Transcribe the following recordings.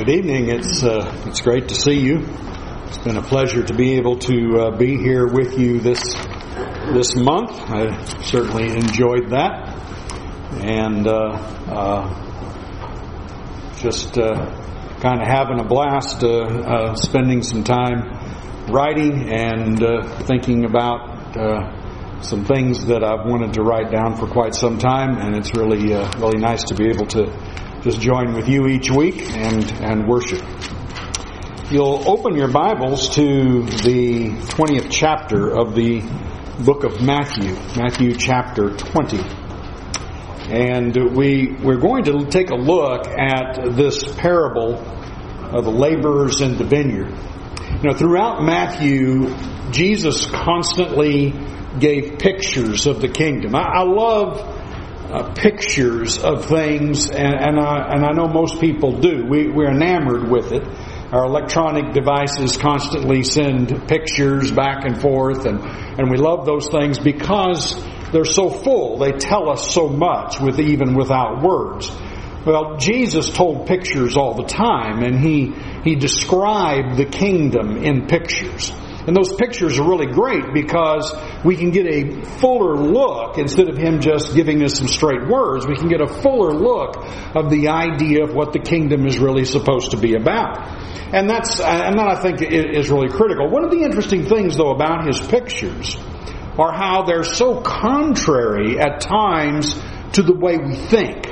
Good evening. It's uh, it's great to see you. It's been a pleasure to be able to uh, be here with you this this month. I certainly enjoyed that, and uh, uh just uh, kind of having a blast, uh, spending some time writing and thinking about some things that I've wanted to write down for quite some time, and it's really really nice to be able to just join with you each week and, and worship. You'll open your Bibles to the 20th chapter of the book of Matthew, Matthew chapter 20. And we, we're going to take a look at this parable of the laborers in the vineyard. Know, throughout Matthew, Jesus constantly gave pictures of the kingdom. I, I love uh, pictures of things, and, and, I, and I know most people do. We, we're enamored with it. Our electronic devices constantly send pictures back and forth, and, and we love those things because they're so full. They tell us so much with even without words. Well, Jesus told pictures all the time, and he, he described the kingdom in pictures. And those pictures are really great because we can get a fuller look instead of him just giving us some straight words. We can get a fuller look of the idea of what the kingdom is really supposed to be about. And that's, and that I think is really critical. One of the interesting things though about his pictures are how they're so contrary at times to the way we think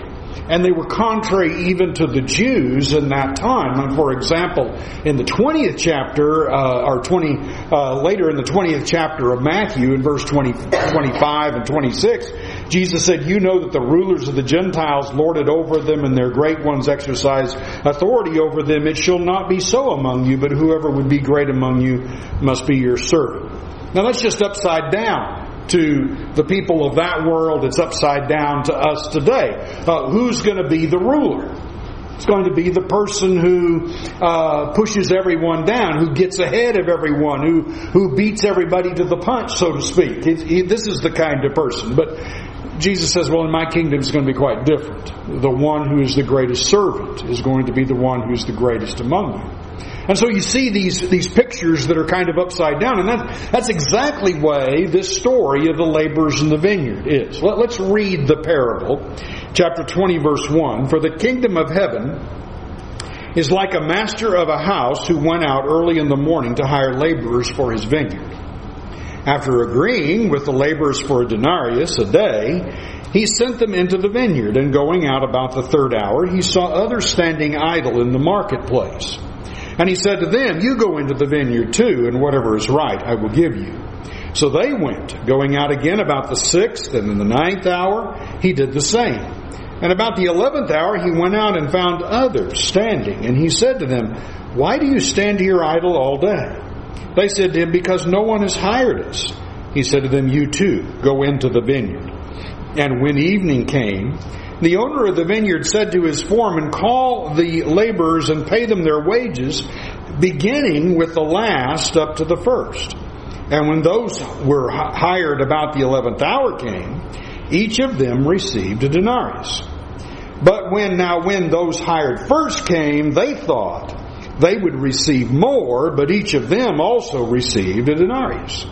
and they were contrary even to the Jews in that time. And for example, in the 20th chapter, uh, or 20, uh, later in the 20th chapter of Matthew, in verse 20, 25 and 26, Jesus said, You know that the rulers of the Gentiles lord it over them, and their great ones exercise authority over them. It shall not be so among you, but whoever would be great among you must be your servant. Now that's just upside down to the people of that world. It's upside down to us today. Uh, who's going to be the ruler? It's going to be the person who uh, pushes everyone down, who gets ahead of everyone, who who beats everybody to the punch, so to speak. It, it, this is the kind of person. But Jesus says, well, in my kingdom it's going to be quite different. The one who is the greatest servant is going to be the one who's the greatest among you. And so you see these, these pictures that are kind of upside down, and that, that's exactly way this story of the laborers in the vineyard is. Let, let's read the parable, chapter 20, verse 1. For the kingdom of heaven is like a master of a house who went out early in the morning to hire laborers for his vineyard. After agreeing with the laborers for a denarius a day, he sent them into the vineyard, and going out about the third hour, he saw others standing idle in the marketplace. And he said to them, You go into the vineyard too, and whatever is right I will give you. So they went, going out again about the sixth, and in the ninth hour he did the same. And about the eleventh hour he went out and found others standing, and he said to them, Why do you stand here idle all day? They said to him, Because no one has hired us. He said to them, You too, go into the vineyard. And when evening came, the owner of the vineyard said to his foreman, Call the laborers and pay them their wages, beginning with the last up to the first. And when those were hired about the eleventh hour came, each of them received a denarius. But when now when those hired first came, they thought they would receive more, but each of them also received a denarius.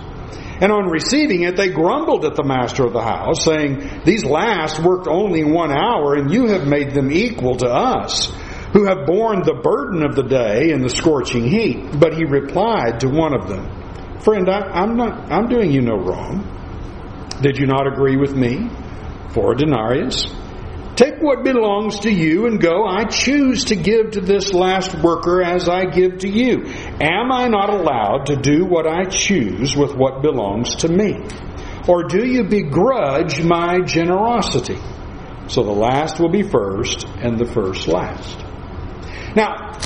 And on receiving it, they grumbled at the master of the house, saying, These last worked only one hour, and you have made them equal to us, who have borne the burden of the day and the scorching heat. But he replied to one of them, Friend, I, am not, I'm doing you no wrong. Did you not agree with me for a denarius? Take what belongs to you and go. I choose to give to this last worker as I give to you. Am I not allowed to do what I choose with what belongs to me? Or do you begrudge my generosity? So the last will be first and the first last. Now,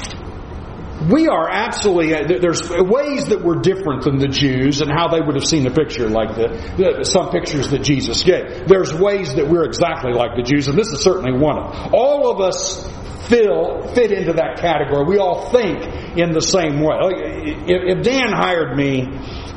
we are absolutely uh, there's ways that we're different than the Jews and how they would have seen a picture like the, the, some pictures that Jesus gave. There's ways that we're exactly like the Jews, and this is certainly one of them. All of us fill, fit into that category. We all think in the same way. If, if Dan hired me,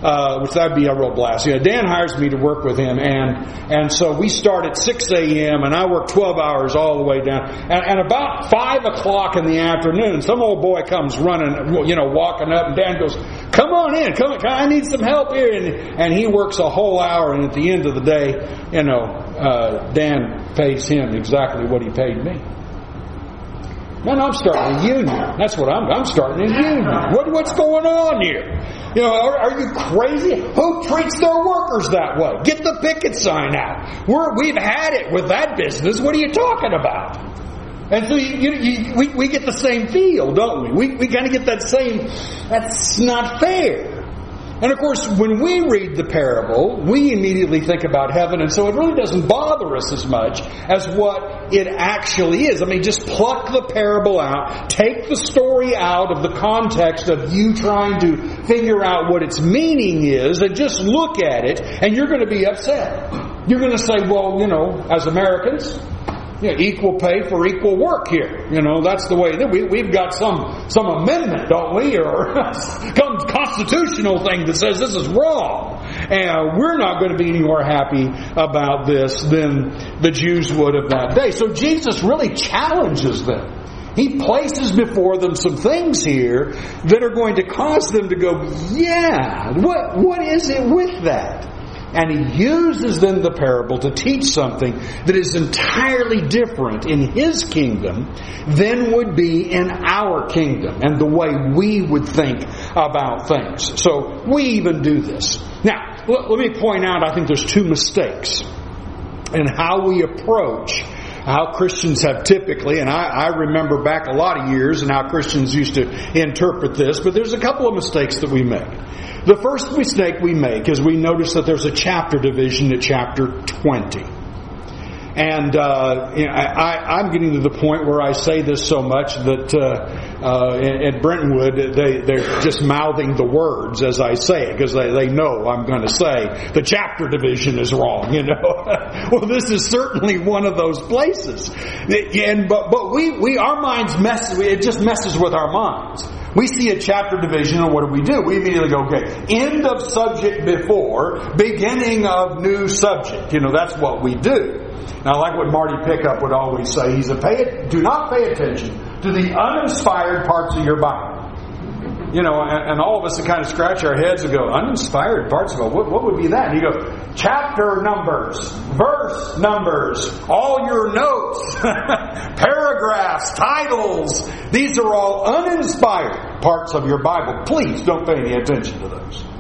uh, which that'd be a real blast. You know, Dan hires me to work with him, and and so we start at 6 a.m. and I work 12 hours all the way down. And, and about five o'clock in the afternoon, some old boy comes running, you know, walking up, and Dan goes, "Come on in, come. On, I need some help here." And and he works a whole hour, and at the end of the day, you know, uh, Dan pays him exactly what he paid me. Man, I'm starting a union. That's what I'm. I'm starting a union. What, what's going on here? You know, are, are, you crazy? Who treats their workers that way? Get the picket sign out. We're, we've had it with that business. What are you talking about? And so you, you, you, we, we get the same feel, don't we? We, we kind of get that same, that's not fair. And of course, when we read the parable, we immediately think about heaven, and so it really doesn't bother us as much as what it actually is. I mean, just pluck the parable out, take the story out of the context of you trying to figure out what its meaning is, and just look at it, and you're going to be upset. You're going to say, well, you know, as Americans, you know, equal pay for equal work here. You know, that's the way that we, we've got some, some amendment, don't we? Or some constitutional thing that says this is wrong. And we're not going to be any more happy about this than the Jews would of that day. So Jesus really challenges them. He places before them some things here that are going to cause them to go, yeah, what, what is it with that? And he uses then the parable to teach something that is entirely different in his kingdom than would be in our kingdom and the way we would think about things. So we even do this. Now, let me point out, I think there's two mistakes in how we approach how Christians have typically, and I, I, remember back a lot of years and how Christians used to interpret this, but there's a couple of mistakes that we make. The first mistake we make is we notice that there's a chapter division at chapter 20. And uh, you know, I, am getting to the point where I say this so much that uh, uh, at Brentwood they, they're just mouthing the words as I say it because they, they know I'm going to say the chapter division is wrong. You know, well this is certainly one of those places. And but but we we our minds mess it just messes with our minds. We see a chapter division, and what do we do? We immediately go, okay, end of subject before, beginning of new subject. You know, that's what we do. Now, like what Marty Pickup would always say, he said, pay it, do not pay attention to the uninspired parts of your Bible. You know, and, and all of us to kind of scratch our heads and go, uninspired parts of it, what, what would be that? And you go, chapter numbers, verse numbers, all your notes, paragraphs, titles. These are all uninspired parts of your Bible. Please don't pay any attention to those.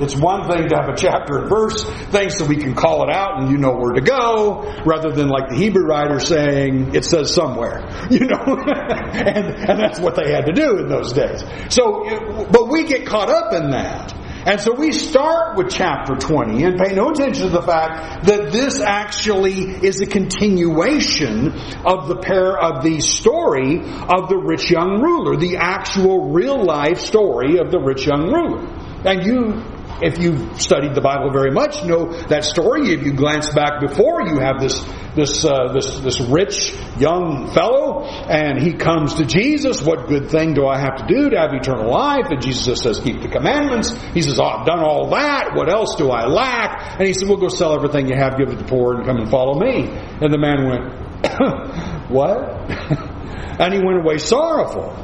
It's one thing to have a chapter and verse thing so we can call it out and you know where to go, rather than like the Hebrew writer saying it says somewhere, you know, and, and that's what they had to do in those days. So, but we get caught up in that. And so we start with chapter 20 and pay no attention to the fact that this actually is a continuation of the pair of the story of the rich young ruler, the actual real life story of the rich young ruler. And you if you've studied the Bible very much, know that story. If you glance back before, you have this this uh, this this rich young fellow, and he comes to Jesus. What good thing do I have to do to have eternal life? And Jesus says, "Keep the commandments." He says, oh, "I've done all that. What else do I lack?" And he said, "Well, go sell everything you have, give it to the poor, and come and follow me." And the man went, "What?" and he went away sorrowful.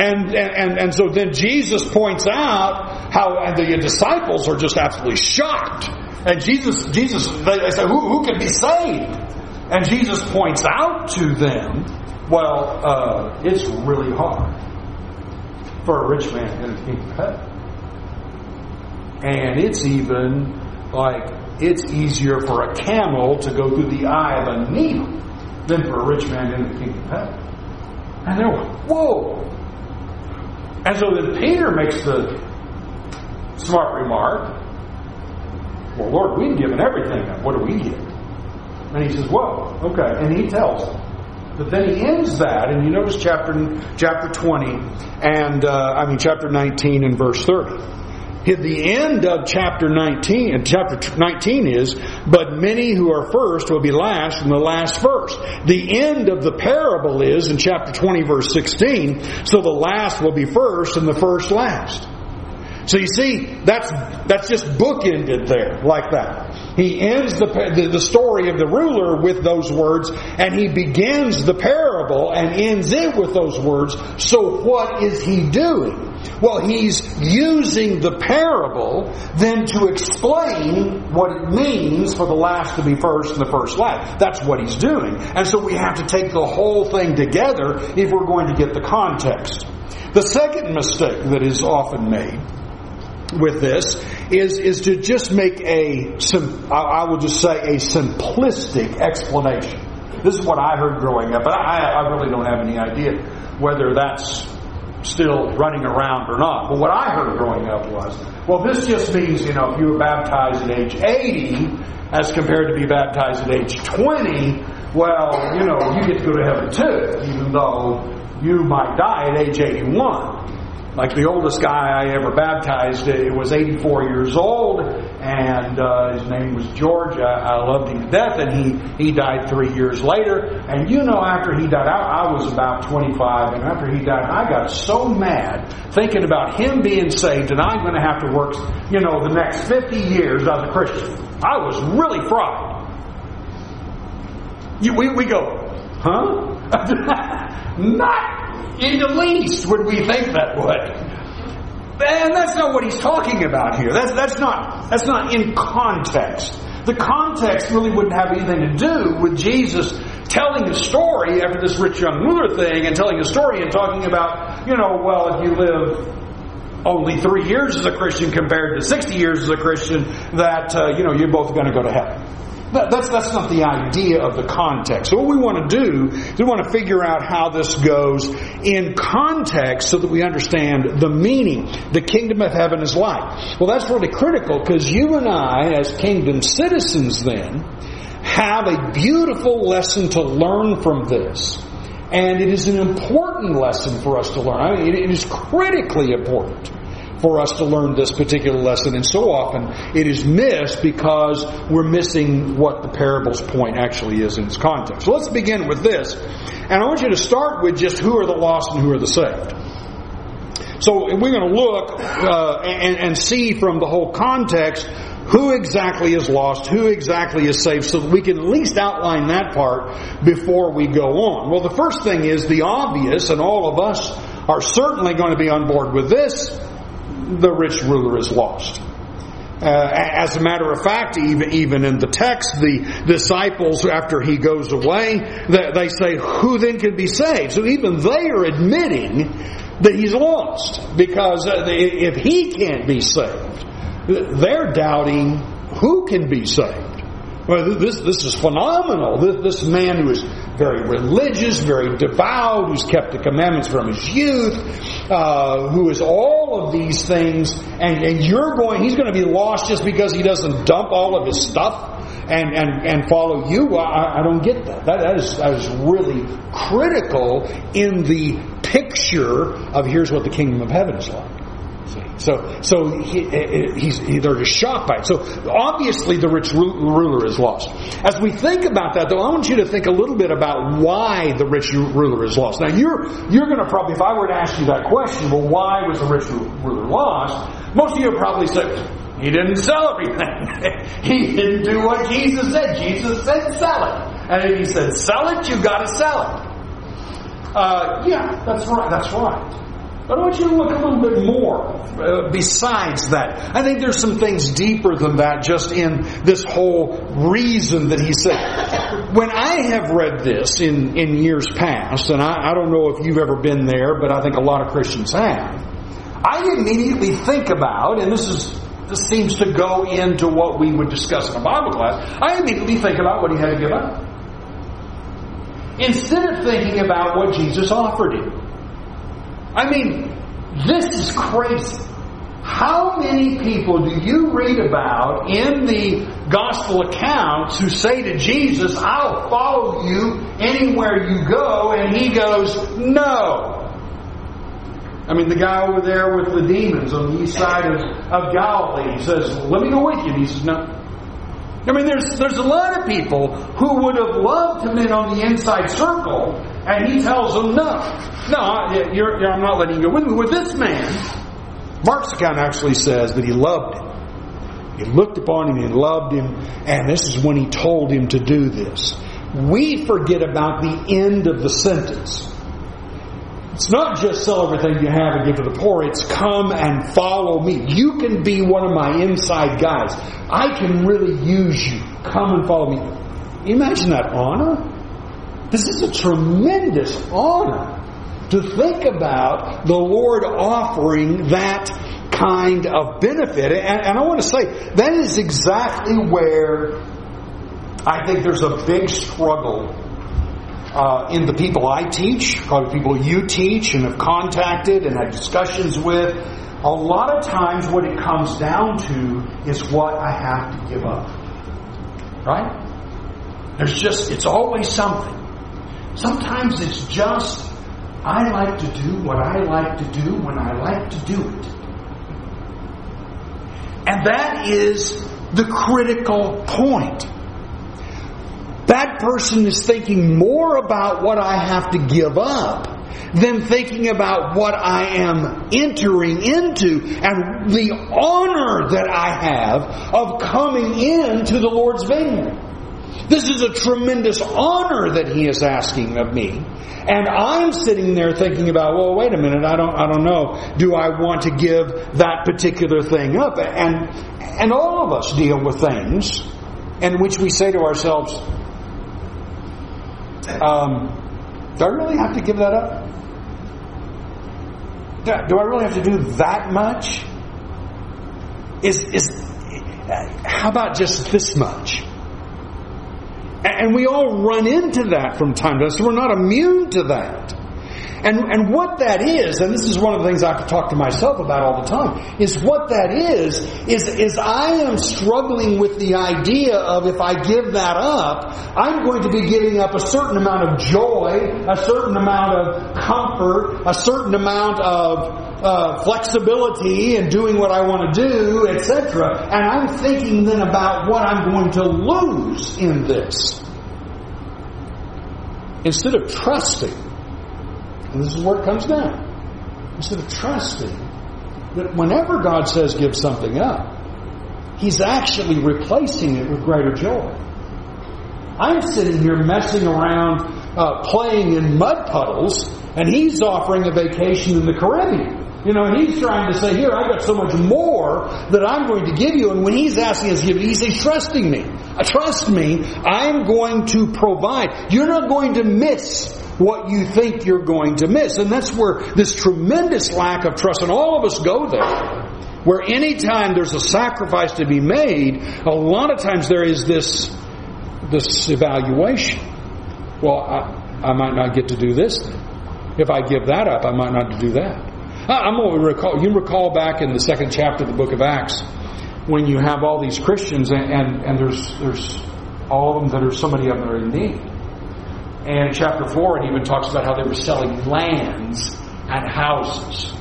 And, and, and so then Jesus points out how and the disciples are just absolutely shocked. And Jesus, Jesus, they say, who, who can be saved? And Jesus points out to them, well, uh, it's really hard for a rich man enter the kingdom of heaven. And it's even like it's easier for a camel to go through the eye of a needle than for a rich man enter the kingdom of heaven. And they're like, whoa, and so then Peter makes the smart remark, Well, Lord, we've given everything up. What do we get? And he says, Whoa, okay. And he tells them. But then he ends that, and you notice chapter chapter 20, and uh, I mean chapter 19 and verse 30. The end of chapter 19, chapter 19 is, but many who are first will be last and the last first. The end of the parable is in chapter 20 verse 16, so the last will be first and the first last. So you see, that's, that's just bookended there, like that. He ends the, the story of the ruler with those words, and he begins the parable and ends it with those words. So what is he doing? Well, he's using the parable then to explain what it means for the last to be first and the first last. That's what he's doing. And so we have to take the whole thing together if we're going to get the context. The second mistake that is often made with this is, is to just make a, I will just say a simplistic explanation. This is what I heard growing up, but I, I really don't have any idea whether that's still running around or not. But what I heard growing up was, well, this just means, you know, if you were baptized at age 80 as compared to be baptized at age 20, well, you know, you get to go to heaven too, even though you might die at age 81. Like the oldest guy I ever baptized, it was 84 years old, and uh, his name was George. I, I loved him to death, and he, he died three years later. And you know, after he died, I, I was about 25, and after he died, I got so mad thinking about him being saved, and I'm going to have to work, you know, the next 50 years as a Christian. I was really fried. You, we, we go, huh? Not in the least would we think that way. And that's not what he's talking about here. That's, that's, not, that's not in context. The context really wouldn't have anything to do with Jesus telling a story after this rich young ruler thing and telling a story and talking about, you know, well, if you live only three years as a Christian compared to 60 years as a Christian, that, uh, you know, you're both going to go to heaven. That's, that's not the idea of the context. So what we want to do is we want to figure out how this goes in context so that we understand the meaning. The kingdom of heaven is like. Well, that's really critical because you and I, as kingdom citizens then, have a beautiful lesson to learn from this. And it is an important lesson for us to learn. I mean, it is critically important for us to learn this particular lesson. And so often it is missed because we're missing what the parable's point actually is in its context. So let's begin with this. And I want you to start with just who are the lost and who are the saved. So we're going to look uh, and, and see from the whole context who exactly is lost, who exactly is saved, so that we can at least outline that part before we go on. Well, the first thing is the obvious, and all of us are certainly going to be on board with this the rich ruler is lost. Uh, as a matter of fact, even, even in the text, the disciples, after he goes away, they, they say, who then can be saved? So even they are admitting that he's lost. Because uh, if he can't be saved, they're doubting who can be saved. Well, this, this is phenomenal. This, this man who is very religious, very devout, who's kept the commandments from his youth, uh, who is all of these things, and, and you're going, he's going to be lost just because he doesn't dump all of his stuff and, and, and follow you. I, I don't get that. that. That is, that is really critical in the picture of here's what the kingdom of heaven is like. So, so he, he's, he, they're just shocked by it. So obviously the rich ruler is lost. As we think about that, though, I want you to think a little bit about why the rich ruler is lost. Now, you're you're going to probably, if I were to ask you that question, well, why was the rich ruler lost? Most of you probably say, he didn't sell everything. he didn't do what Jesus said. Jesus said, sell it. And if he said, sell it, you got to sell it. Uh, yeah, that's right. That's right. But I want you to look a little bit more uh, besides that. I think there's some things deeper than that just in this whole reason that he said. When I have read this in, in years past, and I, I don't know if you've ever been there, but I think a lot of Christians have, I immediately think about, and this is this seems to go into what we would discuss in a Bible class, I immediately think about what he had to give up. Instead of thinking about what Jesus offered him. I mean, this is crazy. How many people do you read about in the gospel accounts who say to Jesus, I'll follow you anywhere you go, and he goes, No. I mean, the guy over there with the demons on the east side of, of Galilee says, Let me go with you. And he says, No. I mean, there's, there's a lot of people who would have loved him been on the inside circle, and he tells them, No, no, you're, you're, I'm not letting you go with me. With this man, Mark's account actually says that he loved him. He looked upon him and loved him, and this is when he told him to do this. We forget about the end of the sentence. It's not just sell everything you have and give to the poor. It's come and follow me. You can be one of my inside guys. I can really use you. Come and follow me. Imagine that honor. This is a tremendous honor to think about the Lord offering that kind of benefit. And, and I want to say that is exactly where I think there's a big struggle uh, in the people I teach, probably people you teach and have contacted and had discussions with, a lot of times what it comes down to is what I have to give up. Right? There's just, it's always something. Sometimes it's just, I like to do what I like to do when I like to do it. And that is the critical point. That person is thinking more about what I have to give up than thinking about what I am entering into and the honor that I have of coming into the Lord's vineyard. This is a tremendous honor that he is asking of me. And I'm sitting there thinking about, well, wait a minute, I don't, I don't know. Do I want to give that particular thing up? And, and all of us deal with things in which we say to ourselves, um, do I really have to give that up? Do, do I really have to do that much? Is, is, how about just this much? And we all run into that from time to time, so we're not immune to that. And, and what that is, and this is one of the things I have to talk to myself about all the time, is what that is, is, is I am struggling with the idea of if I give that up, I'm going to be giving up a certain amount of joy, a certain amount of comfort, a certain amount of uh, flexibility and doing what I want to do, etc. And I'm thinking then about what I'm going to lose in this. Instead of trusting and this is where it comes down. Instead of trusting that whenever God says give something up, He's actually replacing it with greater joy. I'm sitting here messing around, uh, playing in mud puddles, and He's offering a vacation in the Caribbean. You know, he's trying to say, here, I've got so much more that I'm going to give you. And when he's asking us to give it, he's trusting me. Trust me, I'm going to provide. You're not going to miss what you think you're going to miss. And that's where this tremendous lack of trust, and all of us go there, where anytime there's a sacrifice to be made, a lot of times there is this, this evaluation. Well, I, I might not get to do this. If I give that up, I might not do that. Uh, I'm going to recall, you recall back in the second chapter of the book of Acts, when you have all these Christians and, and, and there's, there's all of them that are somebody of them are in need. And chapter 4, it even talks about how they were selling lands and houses.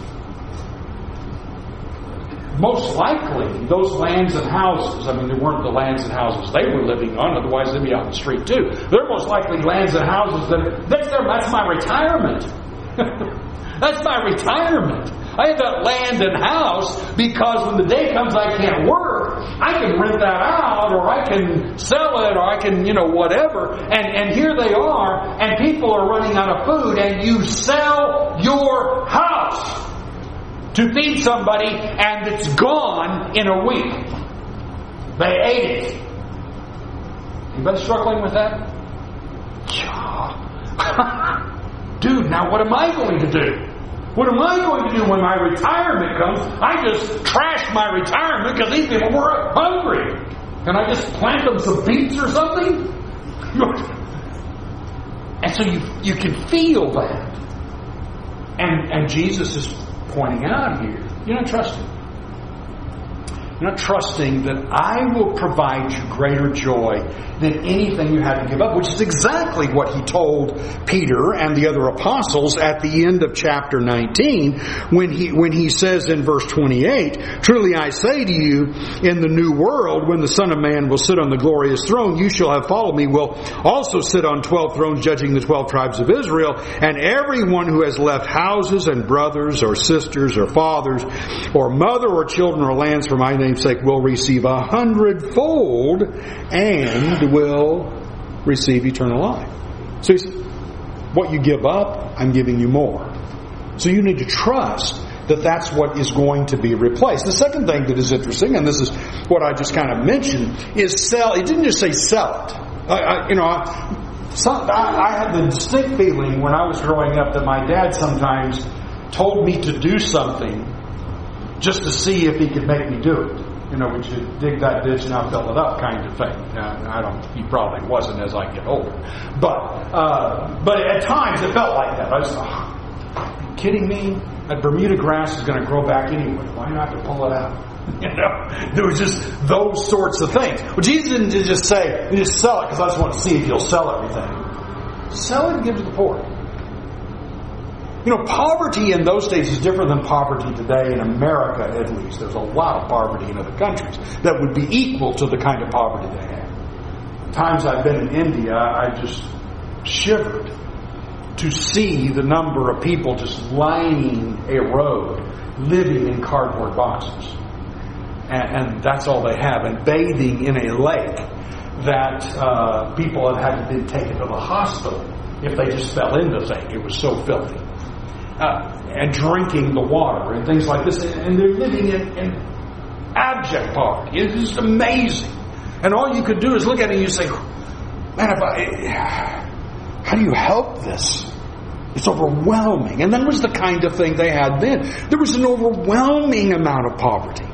Most likely, those lands and houses, I mean, they weren't the lands and houses they were living on, otherwise they'd be out in the street too. They're most likely lands and houses that, that's, their, that's my retirement. that's my retirement. I have that land and house because when the day comes I can't work, I can rent that out or I can sell it or I can, you know, whatever. And, and here they are and people are running out of food and you sell your house to feed somebody and it's gone in a week. They ate it. Anybody struggling with that? Dude, now what am I going to do? What am I going to do when my retirement comes? I just trash my retirement because these people were hungry. Can I just plant them some beets or something? And so you, you can feel that. And, and Jesus is pointing out here, you're not trusting. Not trusting that I will provide you greater joy than anything you had to give up, which is exactly what he told Peter and the other apostles at the end of chapter 19 when he, when he says in verse 28, Truly I say to you, in the new world, when the Son of Man will sit on the glorious throne, you shall have followed me, will also sit on twelve thrones judging the twelve tribes of Israel, and everyone who has left houses and brothers or sisters or fathers or mother or children or lands for my name's sake will receive a hundredfold and will receive eternal life. So he said, what you give up, I'm giving you more. So you need to trust that that's what is going to be replaced. The second thing that is interesting, and this is what I just kind of mentioned, is sell. It didn't just say sell it. I, I, you know, I, some, I had the distinct feeling when I was growing up that my dad sometimes told me to do something just to see if he could make me do it. You know, would you dig that ditch and I'll fill it up kind of thing. Uh, I don't, he probably wasn't as I get older. But, uh, but at times it felt like that. I was, oh, kidding me? That Bermuda grass is going to grow back anyway. Why not to pull it out? You know, there was just those sorts of things. Well, Jesus didn't just say, just sell it because I just want to see if you'll sell everything. Sell it and give to the poor. You know, poverty in those days is different than poverty today in America, at least. There's a lot of poverty in other countries that would be equal to the kind of poverty they have. Times I've been in India, I just shivered to see the number of people just lining a road, living in cardboard boxes. And, and that's all they have, and bathing in a lake that uh, people have had to be taken to the hospital if they just fell into things. It was so filthy uh, and drinking the water and things like this. And they're living in, in abject poverty. It's just amazing. And all you could do is look at it and you say, man, if I, how do you help this? It's overwhelming. And that was the kind of thing they had then. There was an overwhelming amount of poverty.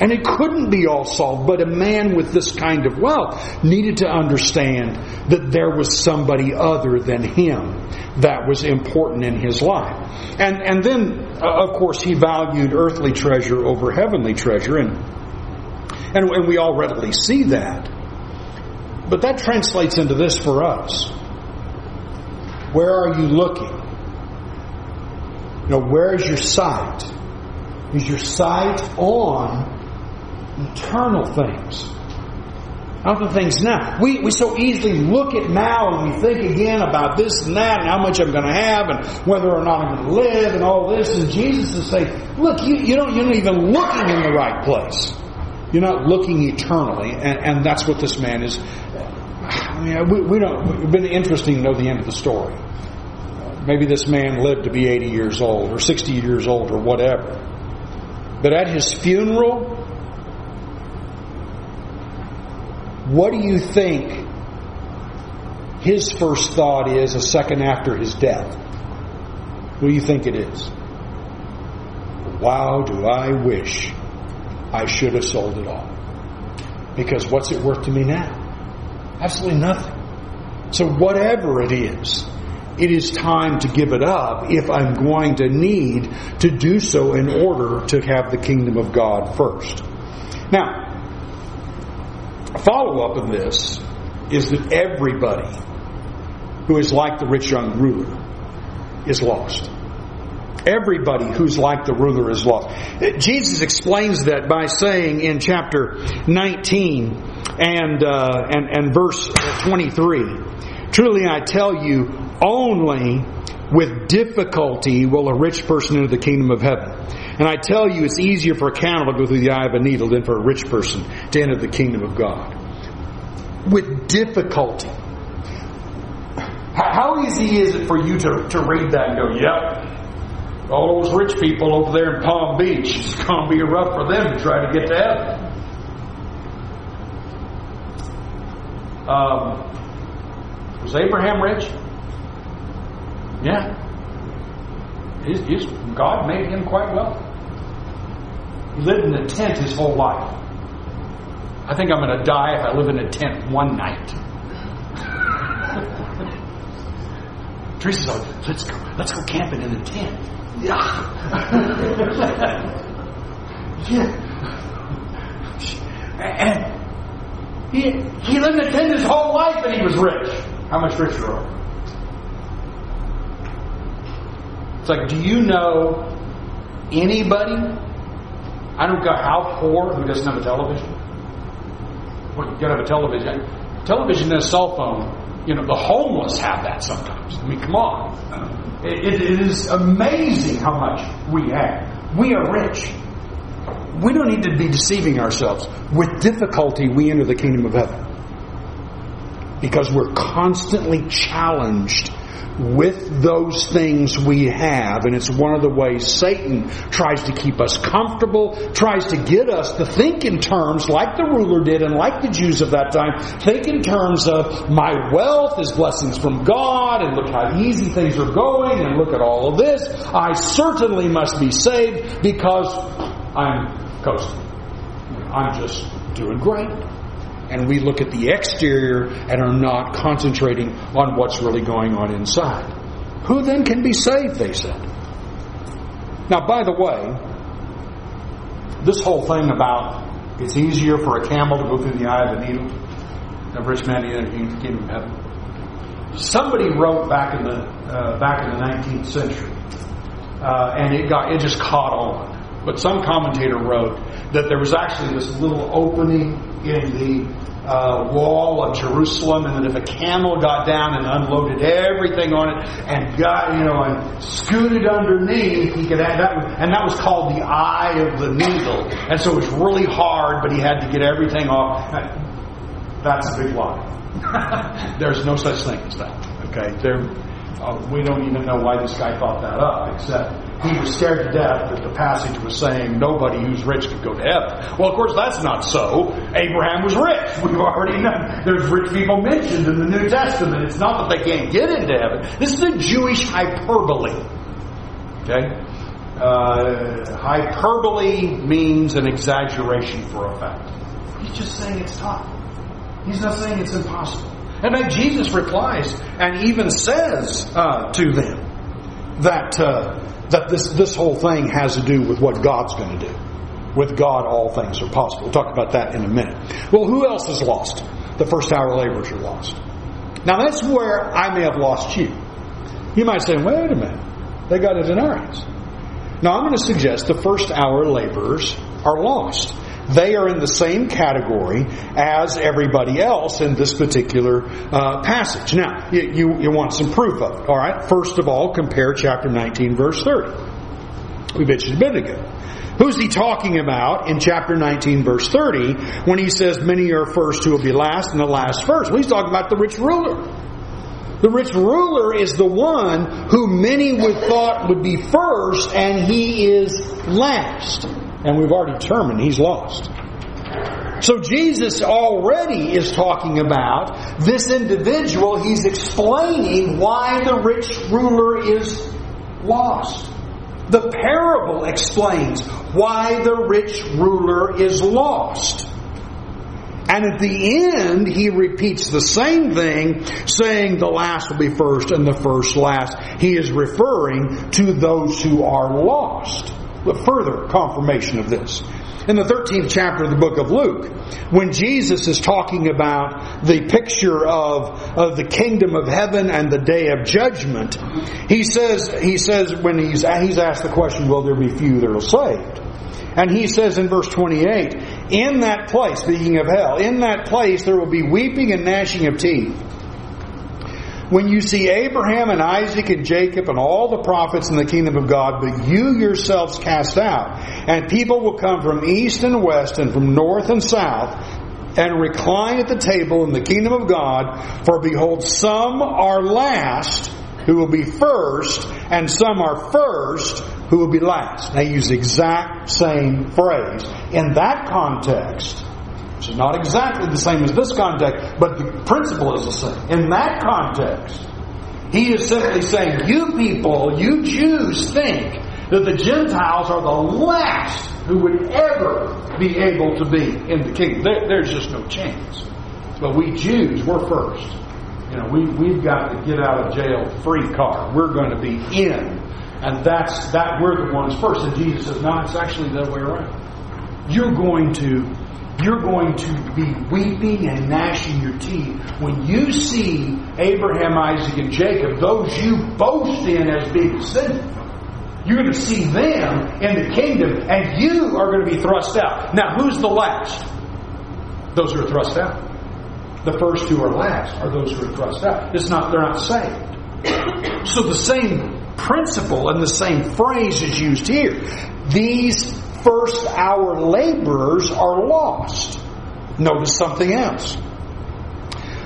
And it couldn't be all solved, but a man with this kind of wealth needed to understand that there was somebody other than him that was important in his life. And, and then, uh, of course, he valued earthly treasure over heavenly treasure, and, and, and we all readily see that. But that translates into this for us. Where are you looking? You know, where is your sight? Is your sight on eternal things. Not the things now. We, we so easily look at now and we think again about this and that and how much I'm going to have and whether or not I'm going to live and all this. And Jesus is saying, look, you, you don't, you're not even looking in the right place. You're not looking eternally. And, and that's what this man is. I mean, we, we don't, it's been interesting to know the end of the story. Maybe this man lived to be 80 years old or 60 years old or whatever. But at his funeral, What do you think his first thought is a second after his death? What do you think it is? Wow, do I wish I should have sold it all. Because what's it worth to me now? Absolutely nothing. So whatever it is, it is time to give it up if I'm going to need to do so in order to have the kingdom of God first. Now, follow up of this is that everybody who is like the rich young ruler is lost. Everybody who's like the ruler is lost. Jesus explains that by saying in chapter 19 and, uh, and, and verse 23, Truly I tell you, only with difficulty will a rich person enter the kingdom of heaven. And I tell you, it's easier for a camel to go through the eye of a needle than for a rich person to enter the kingdom of God. With difficulty. How easy is it for you to, to read that and go, yep, all those rich people over there in Palm Beach, it's going to be rough for them to try to get to heaven. Um, was Abraham rich? Yeah. His, his, God made him quite well. He lived in a tent his whole life. I think I'm going to die if I live in a tent one night. Teresa's like, let's go, let's go camping in a tent. Yeah. yeah. And He, he lived in a tent his whole life and he was rich. How much richer are you? It's like, do you know anybody? I don't care how poor who doesn't have a television. Well, you gotta have a television. Television and a cell phone. You know, the homeless have that sometimes. I mean, come on. it, it is amazing how much we have. We are rich. We don't need to be deceiving ourselves. With difficulty, we enter the kingdom of heaven. Because we're constantly challenged with those things we have. And it's one of the ways Satan tries to keep us comfortable, tries to get us to think in terms like the ruler did and like the Jews of that time, think in terms of my wealth is blessings from God and look how easy things are going and look at all of this. I certainly must be saved because I'm coasting. I'm just doing great and we look at the exterior and are not concentrating on what's really going on inside. Who then can be saved, they said. Now, by the way, this whole thing about it's easier for a camel to go through the eye of a needle than rich man to enter the kingdom of heaven. Somebody wrote back in the uh, back in the 19th century, uh, and it got it just caught on. But some commentator wrote that there was actually this little opening in the uh, wall of Jerusalem, and that if a camel got down and unloaded everything on it and got, you know, and scooted underneath, he could and that was called the eye of the needle. And so it was really hard, but he had to get everything off. That's a big lie. There's no such thing as that. Okay, there. Uh, we don't even know why this guy thought that up, except he was scared to death that the passage was saying nobody who's rich could go to heaven. Well, of course, that's not so. Abraham was rich. We've already known. There's rich people mentioned in the New Testament. It's not that they can't get into heaven. This is a Jewish hyperbole. Okay? Uh, hyperbole means an exaggeration for effect. He's just saying it's tough. He's not saying it's impossible. And then Jesus replies and even says uh, to them that uh, that this, this whole thing has to do with what God's going to do. With God, all things are possible. We'll talk about that in a minute. Well, who else is lost? The first hour laborers are lost. Now, that's where I may have lost you. You might say, wait a minute, they got a denarius. Now, I'm going to suggest the first hour laborers are lost they are in the same category as everybody else in this particular uh, passage. Now, you, you, you want some proof of it. All right. First of all, compare chapter 19, verse 30. We mentioned a ago. Who's he talking about in chapter 19, verse 30, when he says, Many are first who will be last, and the last first? Well, he's talking about the rich ruler. The rich ruler is the one who many would thought would be first, and he is last and we've already determined he's lost. So Jesus already is talking about this individual. He's explaining why the rich ruler is lost. The parable explains why the rich ruler is lost. And at the end, he repeats the same thing, saying the last will be first and the first last. He is referring to those who are lost further confirmation of this. In the 13th chapter of the book of Luke, when Jesus is talking about the picture of, of the kingdom of heaven and the day of judgment, he says, he says when he's, he's asked the question, will there be few that are saved? And he says in verse 28, in that place, speaking of hell, in that place there will be weeping and gnashing of teeth when you see Abraham and Isaac and Jacob and all the prophets in the kingdom of God, but you yourselves cast out, and people will come from east and west and from north and south, and recline at the table in the kingdom of God, for behold, some are last who will be first, and some are first who will be last. They use the exact same phrase. In that context, which is not exactly the same as this context, but the principle is the same. In that context, he is simply saying, you people, you Jews think that the Gentiles are the last who would ever be able to be in the kingdom. There, there's just no chance. But we Jews, we're first. You know, we, we've got to get out of jail free card. We're going to be in. And that's that we're the ones first. And Jesus says, no, it's actually the other way around. You're going to you're going to be weeping and gnashing your teeth when you see Abraham, Isaac, and Jacob, those you boast in as being descendants. You're going to see them in the kingdom, and you are going to be thrust out. Now, who's the last? Those who are thrust out. The first who are last are those who are thrust out. It's not they're not saved. So the same principle and the same phrase is used here. These first hour laborers are lost. Notice something else.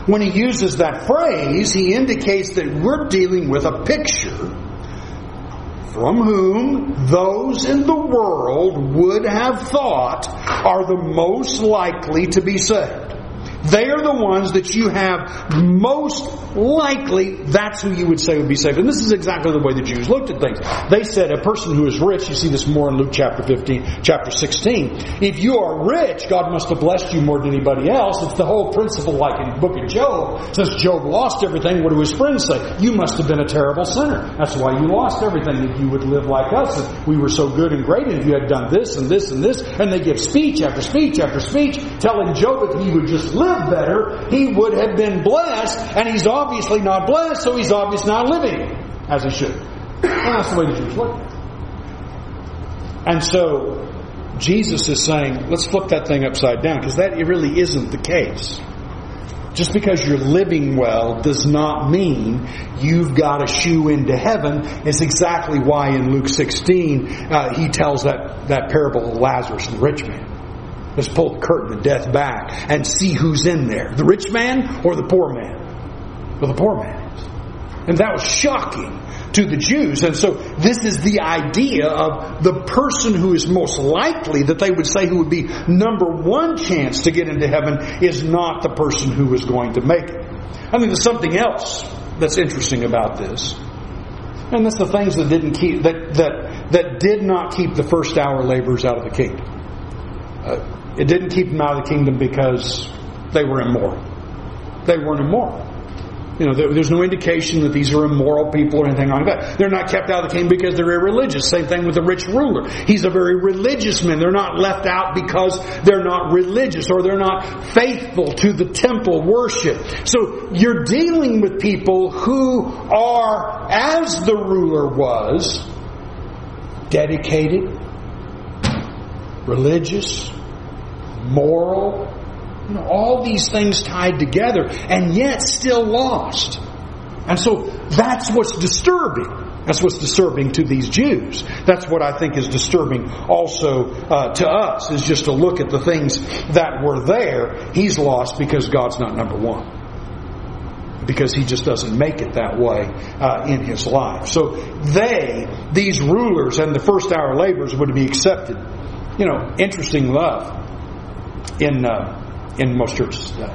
When he uses that phrase, he indicates that we're dealing with a picture from whom those in the world would have thought are the most likely to be saved. They are the ones that you have most likely, that's who you would say would be saved. And this is exactly the way the Jews looked at things. They said a person who is rich, you see this more in Luke chapter 15, chapter 16. If you are rich, God must have blessed you more than anybody else. It's the whole principle like in the book of Job. Since Job lost everything, what do his friends say? You must have been a terrible sinner. That's why you lost everything. If you would live like us, and we were so good and great, and if you had done this and this and this, and they give speech after speech after speech, telling Job if he would just live better, he would have been blessed, and he's obviously not blessed, so he's obviously not living as he should. And that's the way the Jews look. And so, Jesus is saying, let's flip that thing upside down, because that really isn't the case. Just because you're living well does not mean you've got a shoe into heaven. It's exactly why in Luke 16 uh, he tells that, that parable of Lazarus and the rich man. Let's pull the curtain of death back and see who's in there. The rich man or the poor man? Well, the poor man is. And that was shocking to the Jews. And so this is the idea of the person who is most likely that they would say who would be number one chance to get into heaven is not the person who is going to make it. I think there's something else that's interesting about this. And that's the things that didn't keep that that that did not keep the first hour laborers out of the kingdom. Uh, it didn't keep them out of the kingdom because they were immoral. They weren't immoral. You know, there's no indication that these are immoral people or anything like that. They're not kept out of the kingdom because they're irreligious. Same thing with the rich ruler. He's a very religious man. They're not left out because they're not religious or they're not faithful to the temple worship. So you're dealing with people who are, as the ruler was, dedicated, religious, moral, you know, all these things tied together, and yet still lost. And so that's what's disturbing. That's what's disturbing to these Jews. That's what I think is disturbing also uh, to us, is just to look at the things that were there. He's lost because God's not number one. Because he just doesn't make it that way uh, in his life. So they, these rulers and the first hour laborers would be accepted. You know, interesting love in uh, in most churches today.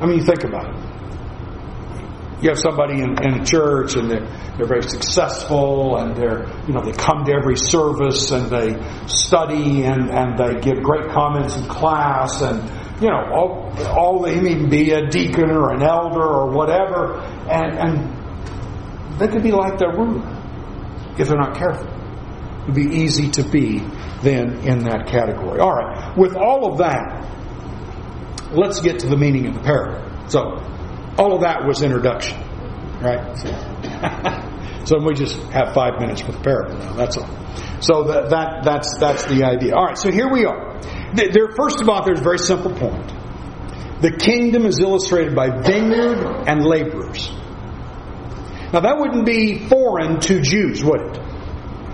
I mean, you think about it. You have somebody in, in a church and they're, they're very successful and they're, you know, they come to every service and they study and, and they give great comments in class and, you know, all, all they may be a deacon or an elder or whatever and, and they could be like their ruler if they're not careful. It would be easy to be then in that category. All right. With all of that, let's get to the meaning of the parable. So, all of that was introduction, right? so we just have five minutes for the parable now. That's all. So that, that that's that's the idea. All right. So here we are. There, first of all, there's a very simple point. The kingdom is illustrated by vineyard and laborers. Now that wouldn't be foreign to Jews, would it?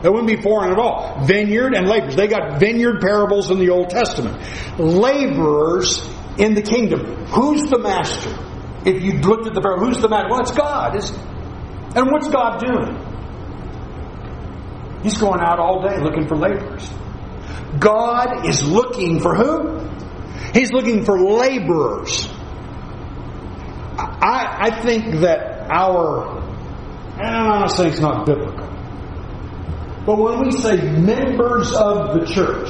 That wouldn't be foreign at all. Vineyard and laborers. They got vineyard parables in the Old Testament. Laborers in the kingdom. Who's the master? If you looked at the parable, who's the master? Well, it's God, isn't? And what's God doing? He's going out all day looking for laborers. God is looking for who? He's looking for laborers. I, I think that our, and I'm not saying it's not biblical, but when we say members of the church,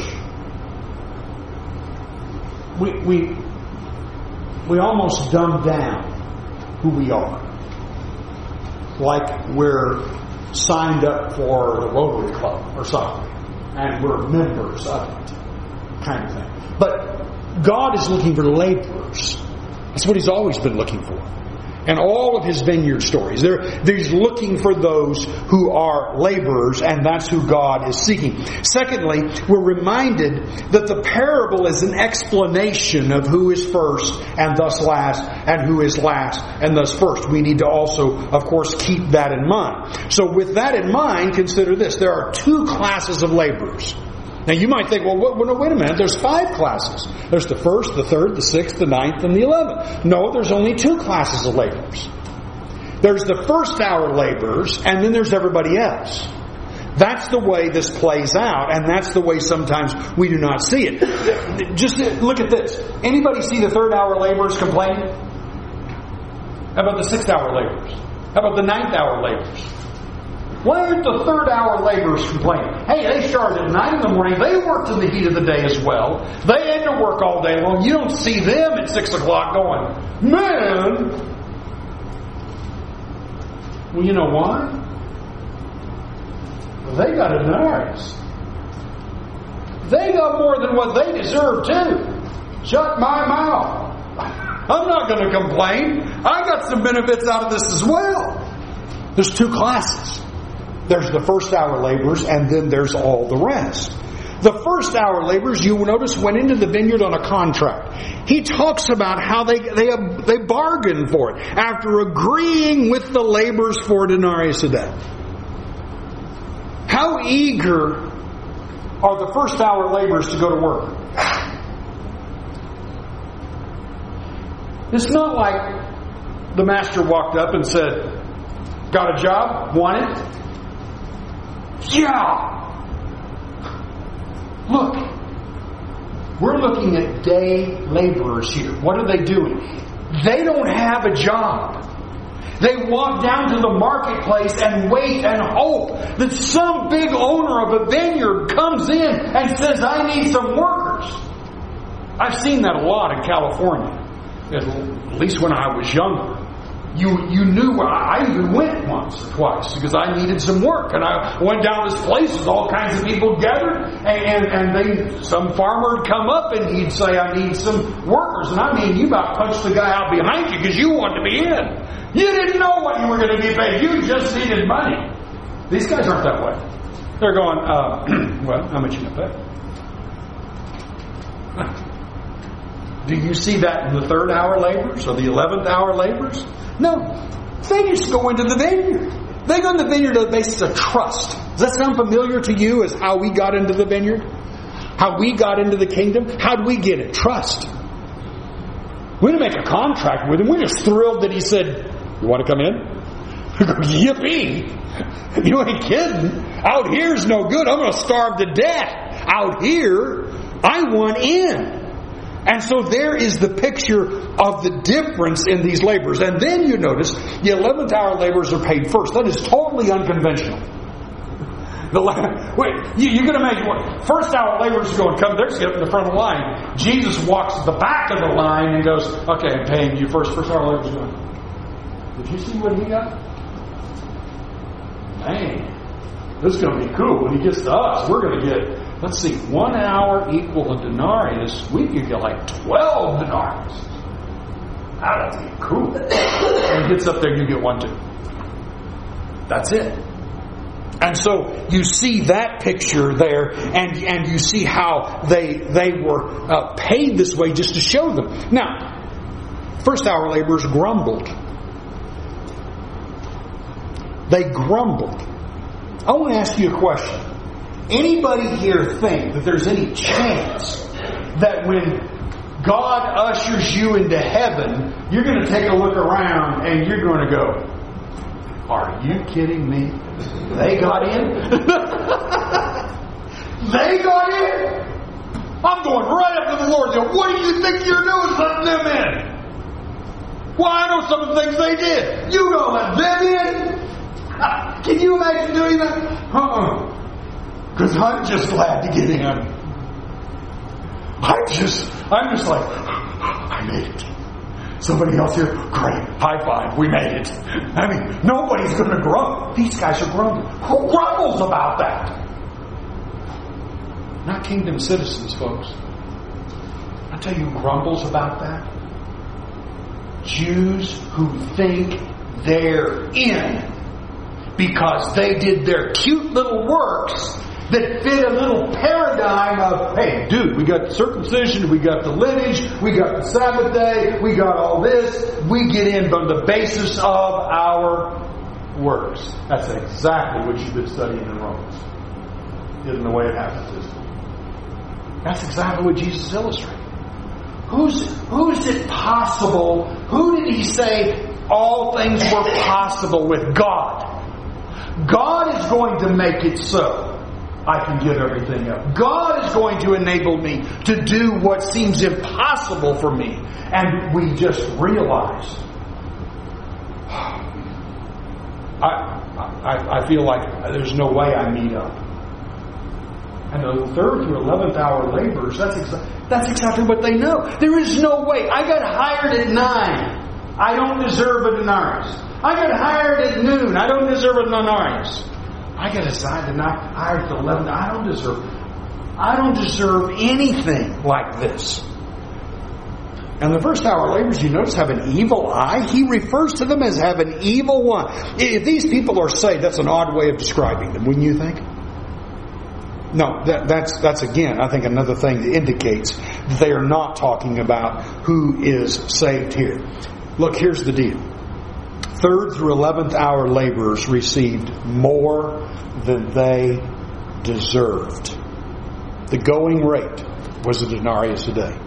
we, we, we almost dumb down who we are. Like we're signed up for the Rotary Club or something, and we're members of it. kind of thing. But God is looking for laborers. That's what He's always been looking for and all of his vineyard stories. They're, he's looking for those who are laborers, and that's who God is seeking. Secondly, we're reminded that the parable is an explanation of who is first and thus last, and who is last and thus first. We need to also, of course, keep that in mind. So with that in mind, consider this. There are two classes of laborers. Now you might think, well, wait a minute, there's five classes. There's the first, the third, the sixth, the ninth, and the eleventh. No, there's only two classes of laborers. There's the first hour laborers, and then there's everybody else. That's the way this plays out, and that's the way sometimes we do not see it. Just look at this. Anybody see the third hour laborers complaining? How about the sixth hour laborers? How about the ninth hour laborers? Why aren't the third hour laborers complaining? Hey, they started at 9 in the morning. They worked in the heat of the day as well. They had to work all day long. You don't see them at 6 o'clock going, man. Well, you know why? Well, they got a nice. They got more than what they deserve, too. Shut my mouth. I'm not going to complain. I got some benefits out of this as well. There's two classes. There's the first hour laborers, and then there's all the rest. The first hour laborers, you will notice, went into the vineyard on a contract. He talks about how they, they, they bargained for it after agreeing with the laborers for a denarius a day. How eager are the first hour laborers to go to work? It's not like the master walked up and said, Got a job? Want it? Yeah! Look, we're looking at day laborers here. What are they doing? They don't have a job. They walk down to the marketplace and wait and hope that some big owner of a vineyard comes in and says, I need some workers. I've seen that a lot in California, at least when I was younger you you knew I even went once or twice because I needed some work and I went down to this place all kinds of people gathered and, and, and they some farmer would come up and he'd say I need some workers and I mean you about punched the guy out behind you because you wanted to be in. You didn't know what you were going to be paid. You just needed money. These guys aren't that way. They're going, uh, well, how much you going to pay? Do you see that in the third hour laborers or the eleventh hour laborers? No. They just go into the vineyard. They go in the vineyard on the basis of trust. Does that sound familiar to you as how we got into the vineyard? How we got into the kingdom? How did we get it? Trust. We didn't make a contract with him. We're just thrilled that he said, You want to come in? Yippee! You ain't kidding. Out here's no good. I'm going to starve to death. Out here, I want in. And so there is the picture of the difference in these laborers. And then you notice the 11th hour laborers are paid first. That is totally unconventional. The, wait, you, you can imagine what first hour laborers are going, come, they're sitting in the front of the line. Jesus walks the back of the line and goes, okay, I'm paying you first. First hour laborers going, did you see what he got? Man, this is going to be cool. When he gets to us, we're going to get let's see, one hour equal a denarius, we could get like 12 denarius. That'd be cool. and gets up there, you get one too. That's it. And so you see that picture there, and, and you see how they, they were uh, paid this way just to show them. Now, first hour laborers grumbled. They grumbled. I want to ask you a question anybody here think that there's any chance that when God ushers you into heaven, you're going to take a look around and you're going to go, Are you kidding me? They got in? they got in? I'm going right up to the Lord. What do you think you're doing letting them in? Well, I know some of the things they did. You don't let them in? Can you imagine doing that? Uh-uh. Because I'm just glad to get in. I'm just, I'm just like, I made it. Somebody else here, great, high five, we made it. I mean, nobody's going to grumble. These guys are grumbling. Who grumbles about that? Not kingdom citizens, folks. I'll tell you grumbles about that. Jews who think they're in because they did their cute little works that fit a little paradigm of, hey, dude, we got circumcision, we got the lineage, we got the Sabbath day, we got all this. We get in on the basis of our works. That's exactly what you've been studying in Romans. Isn't the way it happens, is? That's exactly what Jesus illustrated. Who's, who's it possible? Who did he say all things were possible with God? God is going to make it so. I can give everything up. God is going to enable me to do what seems impossible for me. And we just realize. I, I, I feel like there's no way I meet up. And the third through eleventh hour laborers, that's, exa- that's exactly what they know. There is no way. I got hired at nine. I don't deserve a denarius. I got hired at noon. I don't deserve a denarius. I got assigned to nine, hired the eleven. I don't deserve. I don't deserve anything like this. And the first hour laborers, you notice, have an evil eye. He refers to them as have an evil one. If these people are saved, that's an odd way of describing them, wouldn't you think? No, that, that's that's again, I think another thing that indicates that they are not talking about who is saved here. Look, here's the deal. Third through eleventh hour laborers received more than they deserved. The going rate was a denarius a day.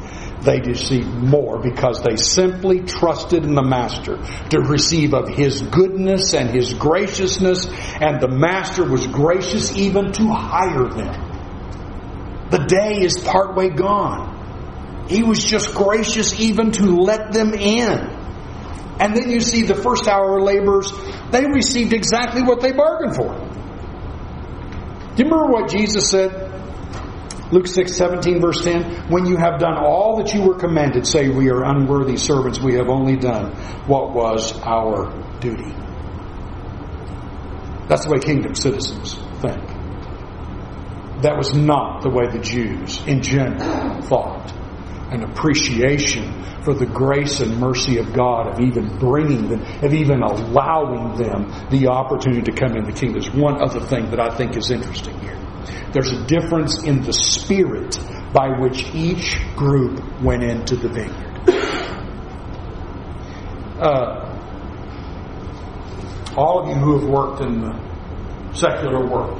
They received more because they simply trusted in the Master to receive of His goodness and His graciousness, and the Master was gracious even to hire them. The day is partway gone. He was just gracious even to let them in. And then you see the first hour laborers, they received exactly what they bargained for. Do you remember what Jesus said? Luke 6, 17, verse 10. When you have done all that you were commanded, say, We are unworthy servants, we have only done what was our duty. That's the way kingdom citizens think. That was not the way the Jews in general thought. An appreciation for the grace and mercy of God of even bringing them, of even allowing them the opportunity to come into the kingdom. There's one other thing that I think is interesting here. There's a difference in the spirit by which each group went into the vineyard. Uh, all of you who have worked in the secular world,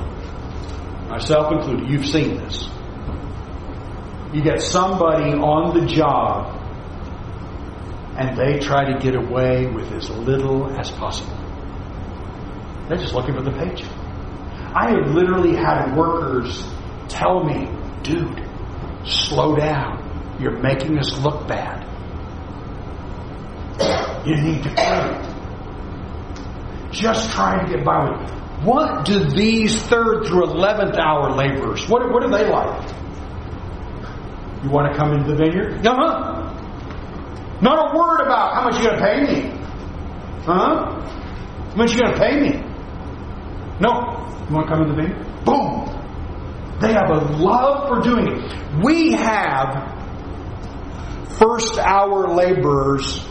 myself included, you've seen this. You get somebody on the job and they try to get away with as little as possible. They're just looking for the paycheck. I have literally had workers tell me, dude, slow down. You're making us look bad. You need to quit. Just trying to get by with it. What do these third through eleventh hour laborers, what, what are they like? You want to come into the vineyard? Uh-huh. Not a word about how much you're going to pay me. Huh? How much you're going to pay me? No. You want to come into the vineyard? Boom. They have a love for doing it. We have first hour laborers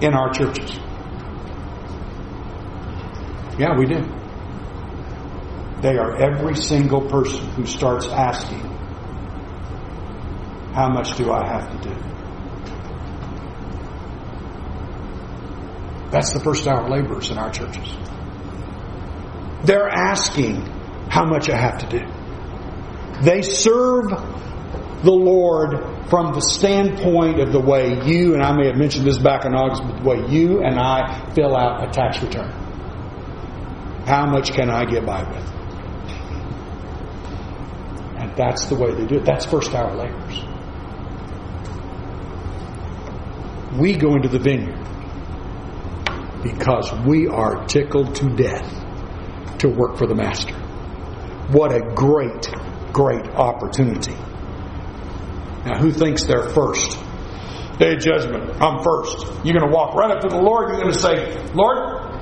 in our churches. Yeah, we do. They are every single person who starts asking, How much do I have to do? That's the first hour laborers in our churches. They're asking how much I have to do. They serve the Lord from the standpoint of the way you, and I may have mentioned this back in August, but the way you and I fill out a tax return. How much can I get by with? And that's the way they do it. That's first hour laborers. We go into the vineyard because we are tickled to death to work for the Master. What a great, great opportunity. Now, who thinks they're first? Day of judgment, I'm first. You're going to walk right up to the Lord. You're going to say, Lord,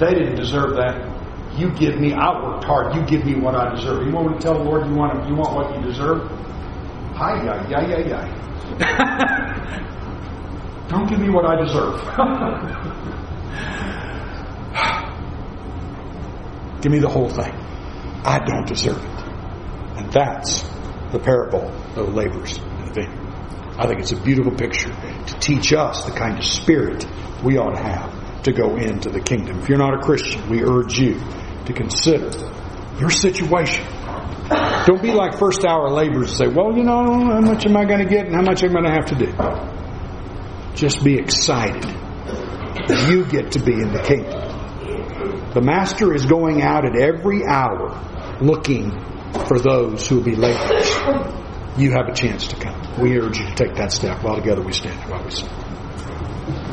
they didn't deserve that. You give me, I worked hard. You give me what I deserve. You want me to tell the Lord you want, you want what you deserve? Hi, yeah, yeah, yeah, yeah. Don't give me what I deserve. give me the whole thing. I don't deserve it. And that's the parable of laborers in the vineyard. I think it's a beautiful picture to teach us the kind of spirit we ought to have to go into the kingdom. If you're not a Christian, we urge you to consider your situation. Don't be like first hour laborers and say, well, you know, how much am I going to get and how much am I going to have to do? Just be excited. That you get to be in the kingdom. The master is going out at every hour looking for those who will be laborers. You have a chance to come. We urge you to take that step while together we stand while we sing.